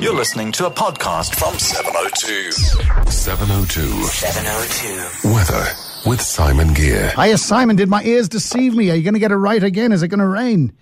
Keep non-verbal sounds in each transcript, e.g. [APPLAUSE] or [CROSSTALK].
You're listening to a podcast from 702. 702 702. Weather with Simon Gear. Hiya, Simon. Did my ears deceive me? Are you going to get it right again? Is it going to rain?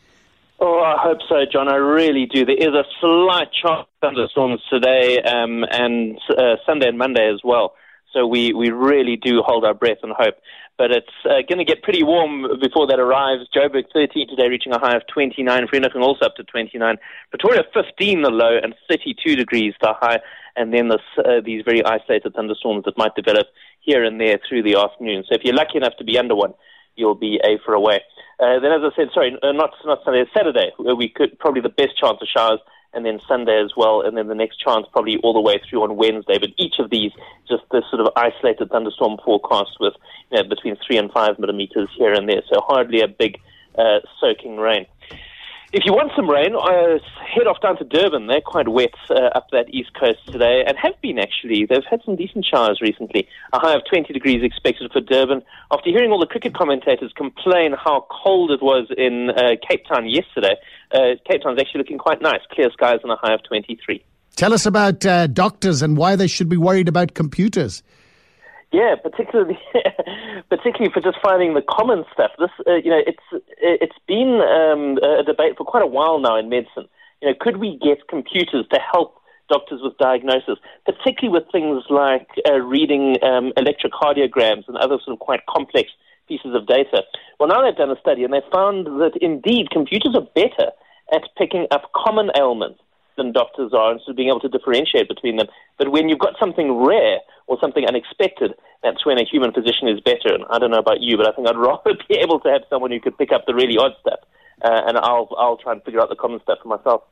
Oh, I hope so, John. I really do. There is a slight chance of thunderstorms today um, and uh, Sunday and Monday as well. So we, we really do hold our breath and hope. But it's uh, going to get pretty warm before that arrives. Joburg 13 today, reaching a high of 29. Vereeniging also up to 29. Pretoria 15 the low and 32 degrees the high. And then this, uh, these very isolated thunderstorms that might develop here and there through the afternoon. So if you're lucky enough to be under one, you'll be a for away. Uh, then, as I said, sorry, uh, not not Sunday, Saturday. We could probably the best chance of showers, and then Sunday as well, and then the next chance probably all the way through on Wednesday. But each of these, just this sort of isolated thunderstorm forecast with you know, between three and five millimeters here and there. So hardly a big uh, soaking rain. If you want some rain, uh, head off down to Durban. They're quite wet uh, up that east coast today, and have been actually. They've had some decent showers recently. A high of 20 degrees expected for Durban. After hearing all the cricket commentators complain how cold it was in uh, Cape Town yesterday, uh, Cape Town's actually looking quite nice. Clear skies and a high of 23. Tell us about uh, doctors and why they should be worried about computers. Yeah, particularly, [LAUGHS] particularly for just finding the common stuff. This, uh, you know, it's it's been um, a debate for quite a while now in medicine. You know, could we get computers to help doctors with diagnosis, particularly with things like uh, reading um, electrocardiograms and other sort of quite complex pieces of data? Well, now they've done a study and they found that indeed computers are better at picking up common ailments than doctors are, and sort of being able to differentiate between them. But when you've got something rare or something unexpected, that's when a human physician is better. And I don't know about you, but I think I'd [LAUGHS] rather be able to have someone who could pick up the really odd stuff, uh, and I'll I'll try and figure out the common stuff for myself.